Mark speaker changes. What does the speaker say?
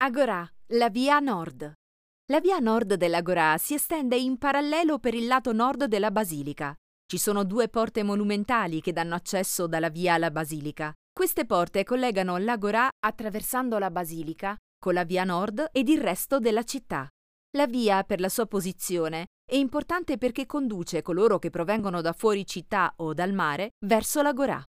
Speaker 1: Agorà, la via nord. La via nord dell'Agorà si estende in parallelo per il lato nord della basilica. Ci sono due porte monumentali che danno accesso dalla via alla basilica. Queste porte collegano l'Agorà attraversando la basilica con la via nord ed il resto della città. La via, per la sua posizione, è importante perché conduce coloro che provengono da fuori città o dal mare verso l'Agorà.